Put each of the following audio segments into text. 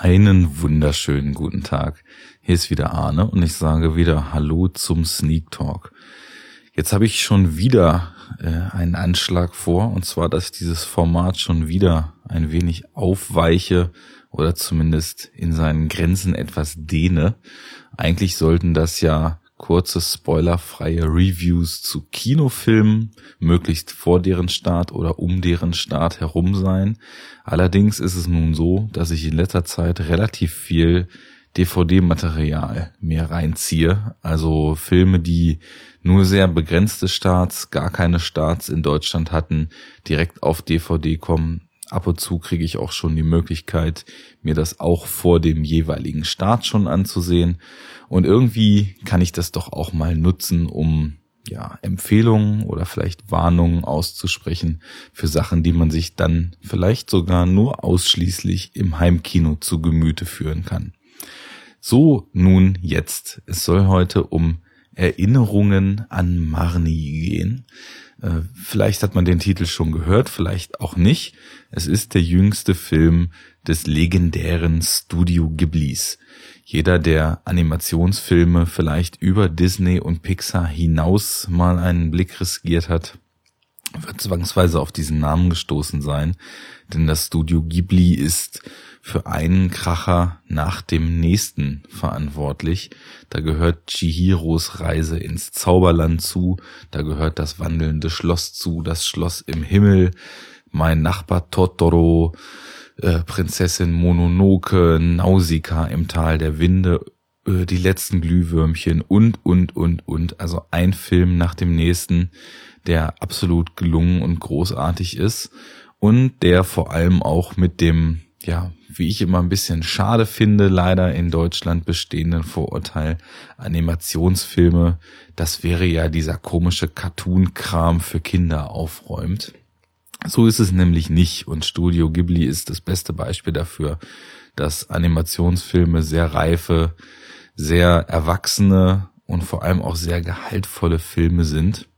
Einen wunderschönen guten Tag. Hier ist wieder Arne und ich sage wieder Hallo zum Sneak Talk. Jetzt habe ich schon wieder äh, einen Anschlag vor und zwar, dass dieses Format schon wieder ein wenig aufweiche oder zumindest in seinen Grenzen etwas dehne. Eigentlich sollten das ja kurze spoilerfreie Reviews zu Kinofilmen, möglichst vor deren Start oder um deren Start herum sein. Allerdings ist es nun so, dass ich in letzter Zeit relativ viel DVD-Material mir reinziehe. Also Filme, die nur sehr begrenzte Starts, gar keine Starts in Deutschland hatten, direkt auf DVD kommen ab und zu kriege ich auch schon die Möglichkeit, mir das auch vor dem jeweiligen Start schon anzusehen. Und irgendwie kann ich das doch auch mal nutzen, um ja, Empfehlungen oder vielleicht Warnungen auszusprechen für Sachen, die man sich dann vielleicht sogar nur ausschließlich im Heimkino zu Gemüte führen kann. So nun jetzt. Es soll heute um Erinnerungen an Marni gehen. Äh, vielleicht hat man den Titel schon gehört, vielleicht auch nicht. Es ist der jüngste Film des legendären Studio Ghiblis. Jeder, der Animationsfilme vielleicht über Disney und Pixar hinaus mal einen Blick riskiert hat, wird zwangsweise auf diesen Namen gestoßen sein, denn das Studio Ghibli ist für einen Kracher nach dem nächsten verantwortlich. Da gehört Chihiros Reise ins Zauberland zu, da gehört das wandelnde Schloss zu, das Schloss im Himmel, mein Nachbar Totoro, äh, Prinzessin Mononoke, Nausicaa im Tal der Winde, äh, die letzten Glühwürmchen und, und, und, und. Also ein Film nach dem nächsten, der absolut gelungen und großartig ist und der vor allem auch mit dem ja, wie ich immer ein bisschen schade finde, leider in Deutschland bestehenden Vorurteil, Animationsfilme, das wäre ja dieser komische Cartoon-Kram für Kinder aufräumt. So ist es nämlich nicht und Studio Ghibli ist das beste Beispiel dafür, dass Animationsfilme sehr reife, sehr erwachsene und vor allem auch sehr gehaltvolle Filme sind.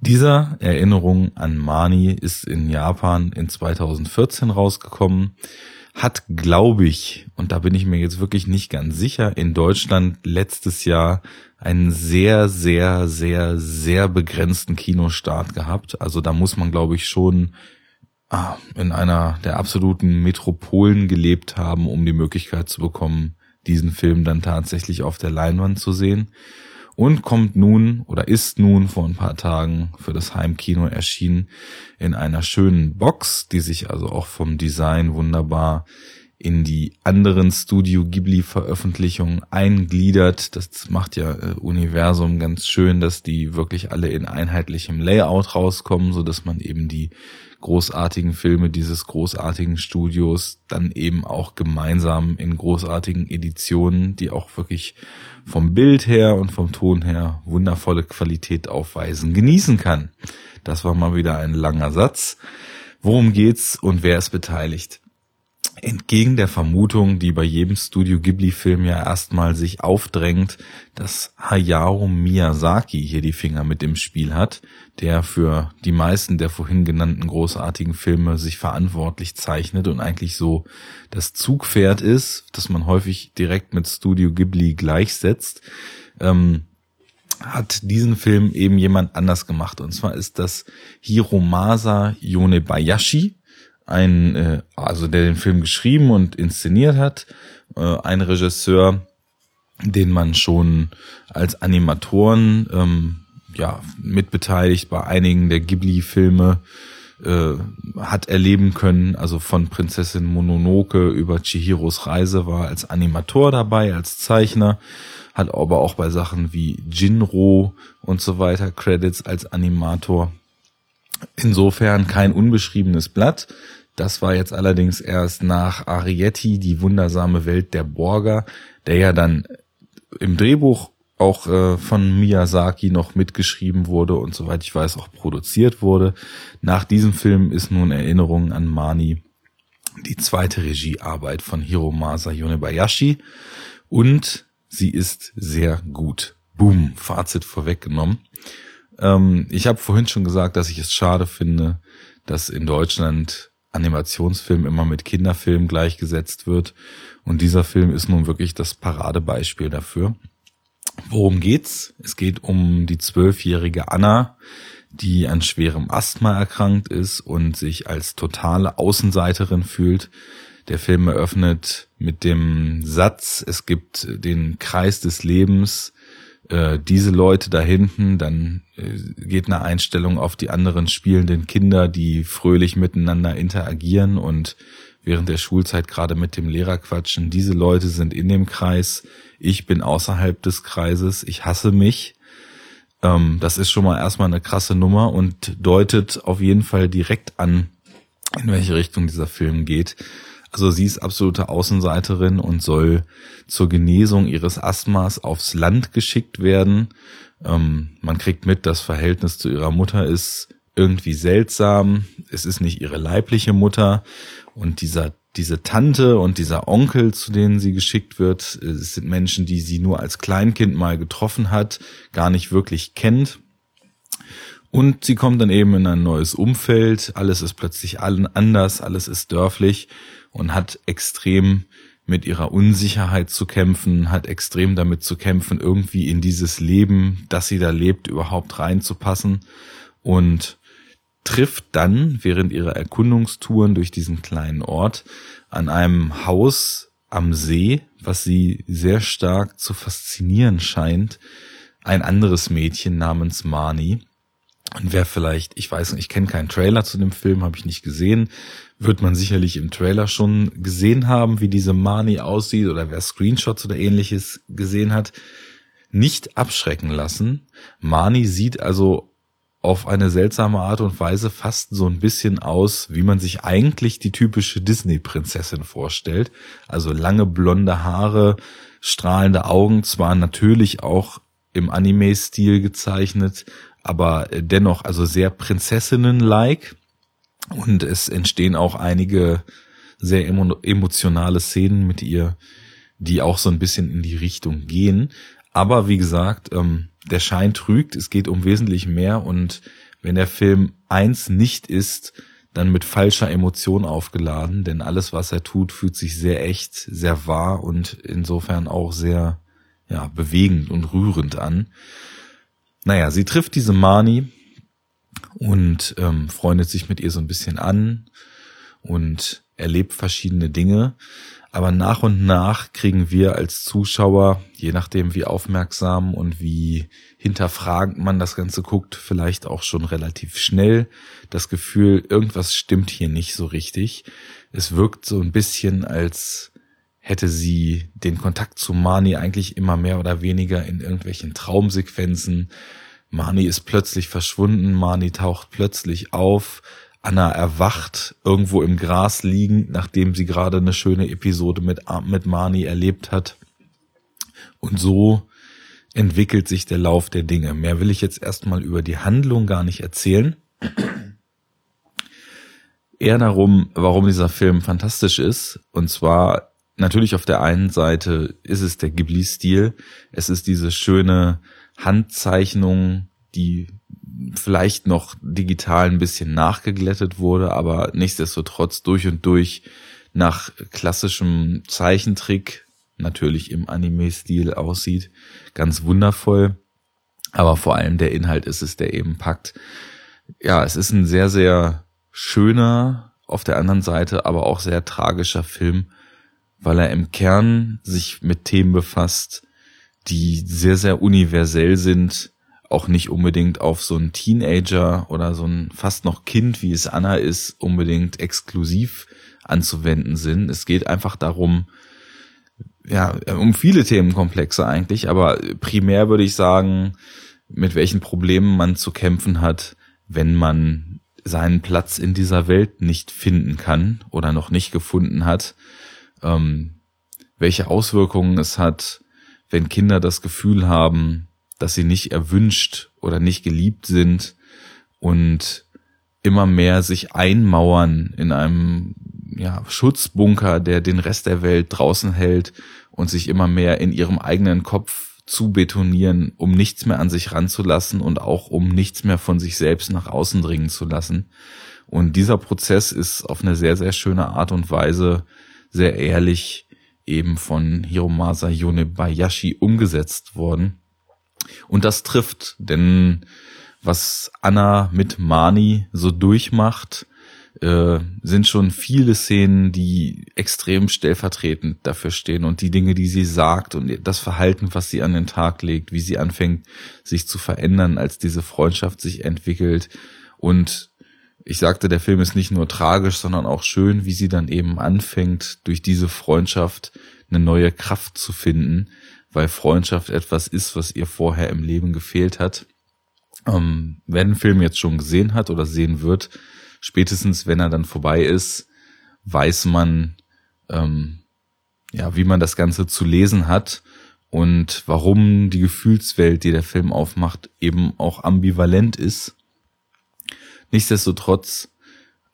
Dieser Erinnerung an Mani ist in Japan in 2014 rausgekommen, hat, glaube ich, und da bin ich mir jetzt wirklich nicht ganz sicher, in Deutschland letztes Jahr einen sehr, sehr, sehr, sehr begrenzten Kinostart gehabt. Also da muss man, glaube ich, schon ah, in einer der absoluten Metropolen gelebt haben, um die Möglichkeit zu bekommen, diesen Film dann tatsächlich auf der Leinwand zu sehen und kommt nun oder ist nun vor ein paar Tagen für das Heimkino erschienen in einer schönen Box, die sich also auch vom Design wunderbar in die anderen Studio Ghibli Veröffentlichungen eingliedert. Das macht ja äh, Universum ganz schön, dass die wirklich alle in einheitlichem Layout rauskommen, so dass man eben die großartigen Filme dieses großartigen Studios dann eben auch gemeinsam in großartigen Editionen, die auch wirklich vom Bild her und vom Ton her wundervolle Qualität aufweisen, genießen kann. Das war mal wieder ein langer Satz. Worum geht's und wer ist beteiligt? Entgegen der Vermutung, die bei jedem Studio Ghibli-Film ja erstmal sich aufdrängt, dass Hayao Miyazaki hier die Finger mit im Spiel hat, der für die meisten der vorhin genannten großartigen Filme sich verantwortlich zeichnet und eigentlich so das Zugpferd ist, das man häufig direkt mit Studio Ghibli gleichsetzt, ähm, hat diesen Film eben jemand anders gemacht. Und zwar ist das Hiromasa Yonebayashi, ein, äh, also der den Film geschrieben und inszeniert hat, äh, ein Regisseur, den man schon als Animatoren ähm, ja mitbeteiligt bei einigen der Ghibli-Filme äh, hat erleben können, also von Prinzessin Mononoke über Chihiros Reise war als Animator dabei, als Zeichner, hat aber auch bei Sachen wie Jinro und so weiter Credits als Animator. Insofern kein unbeschriebenes Blatt. Das war jetzt allerdings erst nach Arietti, die wundersame Welt der Borger, der ja dann im Drehbuch auch äh, von Miyazaki noch mitgeschrieben wurde und soweit ich weiß auch produziert wurde. Nach diesem Film ist nun Erinnerung an Mani die zweite Regiearbeit von Hiromasa Yonebayashi und sie ist sehr gut. Boom, Fazit vorweggenommen. Ähm, ich habe vorhin schon gesagt, dass ich es schade finde, dass in Deutschland Animationsfilm immer mit Kinderfilm gleichgesetzt wird. Und dieser Film ist nun wirklich das Paradebeispiel dafür. Worum geht's? Es geht um die zwölfjährige Anna, die an schwerem Asthma erkrankt ist und sich als totale Außenseiterin fühlt. Der Film eröffnet mit dem Satz, es gibt den Kreis des Lebens, äh, diese Leute da hinten, dann äh, geht eine Einstellung auf die anderen spielenden Kinder, die fröhlich miteinander interagieren und während der Schulzeit gerade mit dem Lehrer quatschen. Diese Leute sind in dem Kreis, ich bin außerhalb des Kreises, ich hasse mich. Ähm, das ist schon mal erstmal eine krasse Nummer und deutet auf jeden Fall direkt an, in welche Richtung dieser Film geht. Also sie ist absolute Außenseiterin und soll zur Genesung ihres Asthmas aufs Land geschickt werden. Ähm, man kriegt mit, das Verhältnis zu ihrer Mutter ist irgendwie seltsam. Es ist nicht ihre leibliche Mutter. Und dieser, diese Tante und dieser Onkel, zu denen sie geschickt wird, es sind Menschen, die sie nur als Kleinkind mal getroffen hat, gar nicht wirklich kennt. Und sie kommt dann eben in ein neues Umfeld. Alles ist plötzlich allen anders, alles ist dörflich und hat extrem mit ihrer Unsicherheit zu kämpfen, hat extrem damit zu kämpfen, irgendwie in dieses Leben, das sie da lebt, überhaupt reinzupassen und trifft dann während ihrer Erkundungstouren durch diesen kleinen Ort an einem Haus am See, was sie sehr stark zu faszinieren scheint, ein anderes Mädchen namens Marnie. Und wer vielleicht, ich weiß nicht, ich kenne keinen Trailer zu dem Film, habe ich nicht gesehen, wird man sicherlich im Trailer schon gesehen haben, wie diese Mani aussieht oder wer Screenshots oder ähnliches gesehen hat, nicht abschrecken lassen. Mani sieht also auf eine seltsame Art und Weise fast so ein bisschen aus, wie man sich eigentlich die typische Disney-Prinzessin vorstellt. Also lange blonde Haare, strahlende Augen, zwar natürlich auch im Anime-Stil gezeichnet, aber dennoch also sehr Prinzessinnen-like und es entstehen auch einige sehr emotionale Szenen mit ihr, die auch so ein bisschen in die Richtung gehen. Aber wie gesagt, ähm, der Schein trügt, es geht um wesentlich mehr und wenn der Film eins nicht ist, dann mit falscher Emotion aufgeladen, denn alles, was er tut, fühlt sich sehr echt, sehr wahr und insofern auch sehr ja, bewegend und rührend an. Naja, sie trifft diese Mani, und ähm, freundet sich mit ihr so ein bisschen an und erlebt verschiedene Dinge. Aber nach und nach kriegen wir als Zuschauer, je nachdem wie aufmerksam und wie hinterfragend man das Ganze guckt, vielleicht auch schon relativ schnell das Gefühl, irgendwas stimmt hier nicht so richtig. Es wirkt so ein bisschen, als hätte sie den Kontakt zu Mani eigentlich immer mehr oder weniger in irgendwelchen Traumsequenzen Mani ist plötzlich verschwunden, Mani taucht plötzlich auf, Anna erwacht irgendwo im Gras liegend, nachdem sie gerade eine schöne Episode mit, mit Mani erlebt hat. Und so entwickelt sich der Lauf der Dinge. Mehr will ich jetzt erstmal über die Handlung gar nicht erzählen. Eher darum, warum dieser Film fantastisch ist. Und zwar natürlich auf der einen Seite ist es der Ghibli-Stil. Es ist diese schöne Handzeichnung, die vielleicht noch digital ein bisschen nachgeglättet wurde, aber nichtsdestotrotz durch und durch nach klassischem Zeichentrick, natürlich im Anime-Stil aussieht. Ganz wundervoll. Aber vor allem der Inhalt ist es, der eben packt. Ja, es ist ein sehr, sehr schöner, auf der anderen Seite aber auch sehr tragischer Film, weil er im Kern sich mit Themen befasst, die sehr, sehr universell sind, auch nicht unbedingt auf so einen Teenager oder so ein fast noch Kind, wie es Anna ist, unbedingt exklusiv anzuwenden sind. Es geht einfach darum, ja, um viele Themenkomplexe eigentlich, aber primär würde ich sagen, mit welchen Problemen man zu kämpfen hat, wenn man seinen Platz in dieser Welt nicht finden kann oder noch nicht gefunden hat, ähm, welche Auswirkungen es hat, wenn Kinder das Gefühl haben, dass sie nicht erwünscht oder nicht geliebt sind und immer mehr sich einmauern in einem ja, Schutzbunker, der den Rest der Welt draußen hält und sich immer mehr in ihrem eigenen Kopf zu betonieren, um nichts mehr an sich ranzulassen und auch um nichts mehr von sich selbst nach außen dringen zu lassen. Und dieser Prozess ist auf eine sehr, sehr schöne Art und Weise sehr ehrlich eben von Hiromasa Yonebayashi umgesetzt worden. Und das trifft, denn was Anna mit Mani so durchmacht, äh, sind schon viele Szenen, die extrem stellvertretend dafür stehen und die Dinge, die sie sagt und das Verhalten, was sie an den Tag legt, wie sie anfängt, sich zu verändern, als diese Freundschaft sich entwickelt. Und ich sagte, der Film ist nicht nur tragisch, sondern auch schön, wie sie dann eben anfängt, durch diese Freundschaft eine neue Kraft zu finden, weil Freundschaft etwas ist, was ihr vorher im Leben gefehlt hat. Ähm, wer den Film jetzt schon gesehen hat oder sehen wird, spätestens wenn er dann vorbei ist, weiß man, ähm, ja, wie man das Ganze zu lesen hat und warum die Gefühlswelt, die der Film aufmacht, eben auch ambivalent ist. Nichtsdestotrotz,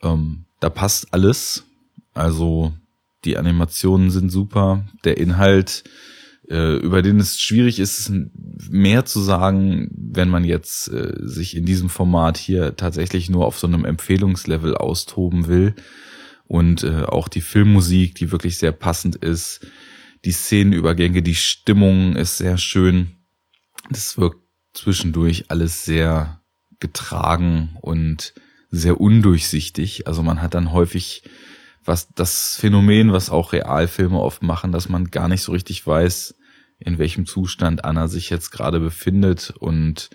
ähm, da passt alles. Also die Animationen sind super, der Inhalt äh, über den es schwierig ist, mehr zu sagen, wenn man jetzt äh, sich in diesem Format hier tatsächlich nur auf so einem Empfehlungslevel austoben will. Und äh, auch die Filmmusik, die wirklich sehr passend ist, die Szenenübergänge, die Stimmung ist sehr schön. Das wirkt zwischendurch alles sehr getragen und sehr undurchsichtig. Also man hat dann häufig was das Phänomen, was auch Realfilme oft machen, dass man gar nicht so richtig weiß, in welchem Zustand Anna sich jetzt gerade befindet und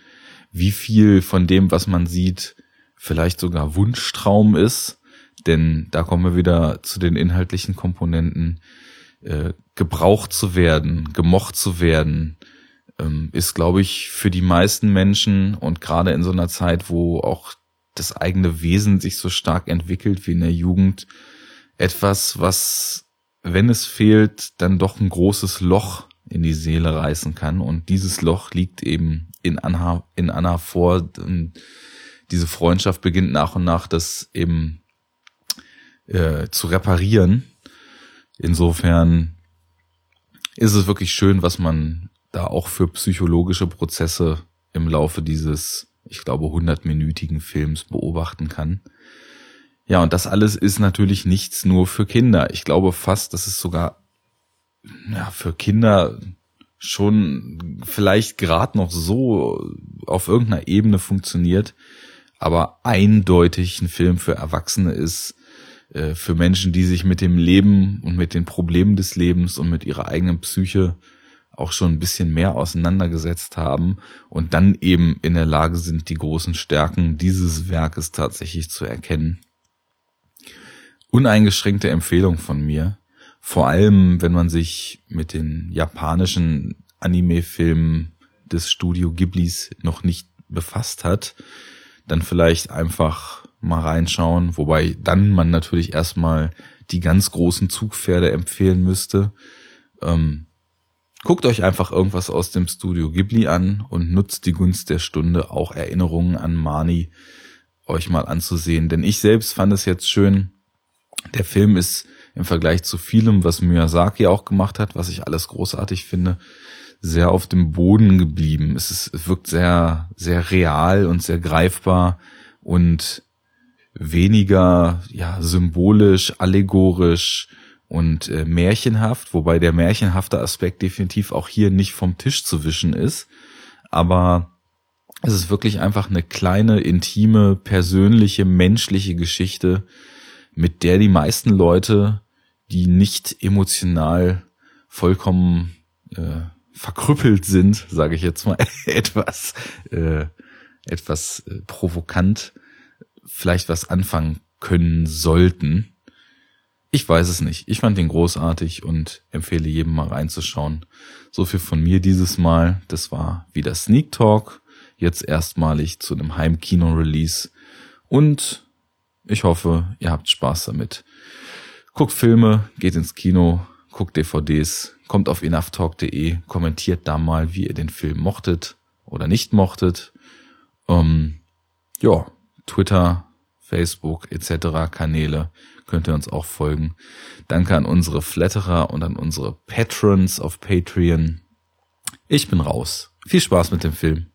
wie viel von dem, was man sieht, vielleicht sogar Wunschtraum ist. Denn da kommen wir wieder zu den inhaltlichen Komponenten. Äh, gebraucht zu werden, gemocht zu werden, ist, glaube ich, für die meisten Menschen und gerade in so einer Zeit, wo auch das eigene Wesen sich so stark entwickelt wie in der Jugend, etwas, was, wenn es fehlt, dann doch ein großes Loch in die Seele reißen kann. Und dieses Loch liegt eben in Anna, in Anna vor. Diese Freundschaft beginnt nach und nach, das eben äh, zu reparieren. Insofern ist es wirklich schön, was man da auch für psychologische Prozesse im Laufe dieses, ich glaube, hundertminütigen Films beobachten kann. Ja, und das alles ist natürlich nichts nur für Kinder. Ich glaube fast, dass es sogar ja, für Kinder schon vielleicht gerade noch so auf irgendeiner Ebene funktioniert, aber eindeutig ein Film für Erwachsene ist, äh, für Menschen, die sich mit dem Leben und mit den Problemen des Lebens und mit ihrer eigenen Psyche auch schon ein bisschen mehr auseinandergesetzt haben und dann eben in der Lage sind, die großen Stärken dieses Werkes tatsächlich zu erkennen uneingeschränkte Empfehlung von mir. Vor allem, wenn man sich mit den japanischen Anime-Filmen des Studio Ghiblis noch nicht befasst hat, dann vielleicht einfach mal reinschauen, wobei dann man natürlich erstmal die ganz großen Zugpferde empfehlen müsste. Ähm, guckt euch einfach irgendwas aus dem Studio Ghibli an und nutzt die Gunst der Stunde, auch Erinnerungen an Mani euch mal anzusehen. Denn ich selbst fand es jetzt schön, der Film ist im Vergleich zu vielem, was Miyazaki auch gemacht hat, was ich alles großartig finde, sehr auf dem Boden geblieben. Es, ist, es wirkt sehr, sehr real und sehr greifbar und weniger ja symbolisch, allegorisch und äh, märchenhaft, wobei der märchenhafte Aspekt definitiv auch hier nicht vom Tisch zu wischen ist, aber es ist wirklich einfach eine kleine, intime, persönliche, menschliche Geschichte, mit der die meisten Leute, die nicht emotional vollkommen äh, verkrüppelt sind, sage ich jetzt mal etwas, äh, etwas äh, provokant, vielleicht was anfangen können sollten. Ich weiß es nicht. Ich fand den großartig und empfehle jedem mal reinzuschauen. So viel von mir dieses Mal. Das war wieder Sneak Talk. Jetzt erstmalig zu einem Heimkino-Release. Und ich hoffe, ihr habt Spaß damit. Guckt Filme, geht ins Kino, guckt DVDs, kommt auf enoughtalk.de, kommentiert da mal, wie ihr den Film mochtet oder nicht mochtet. Ähm, ja, Twitter, Facebook etc. Kanäle könnt ihr uns auch folgen. Danke an unsere Flatterer und an unsere Patrons auf Patreon. Ich bin raus. Viel Spaß mit dem Film.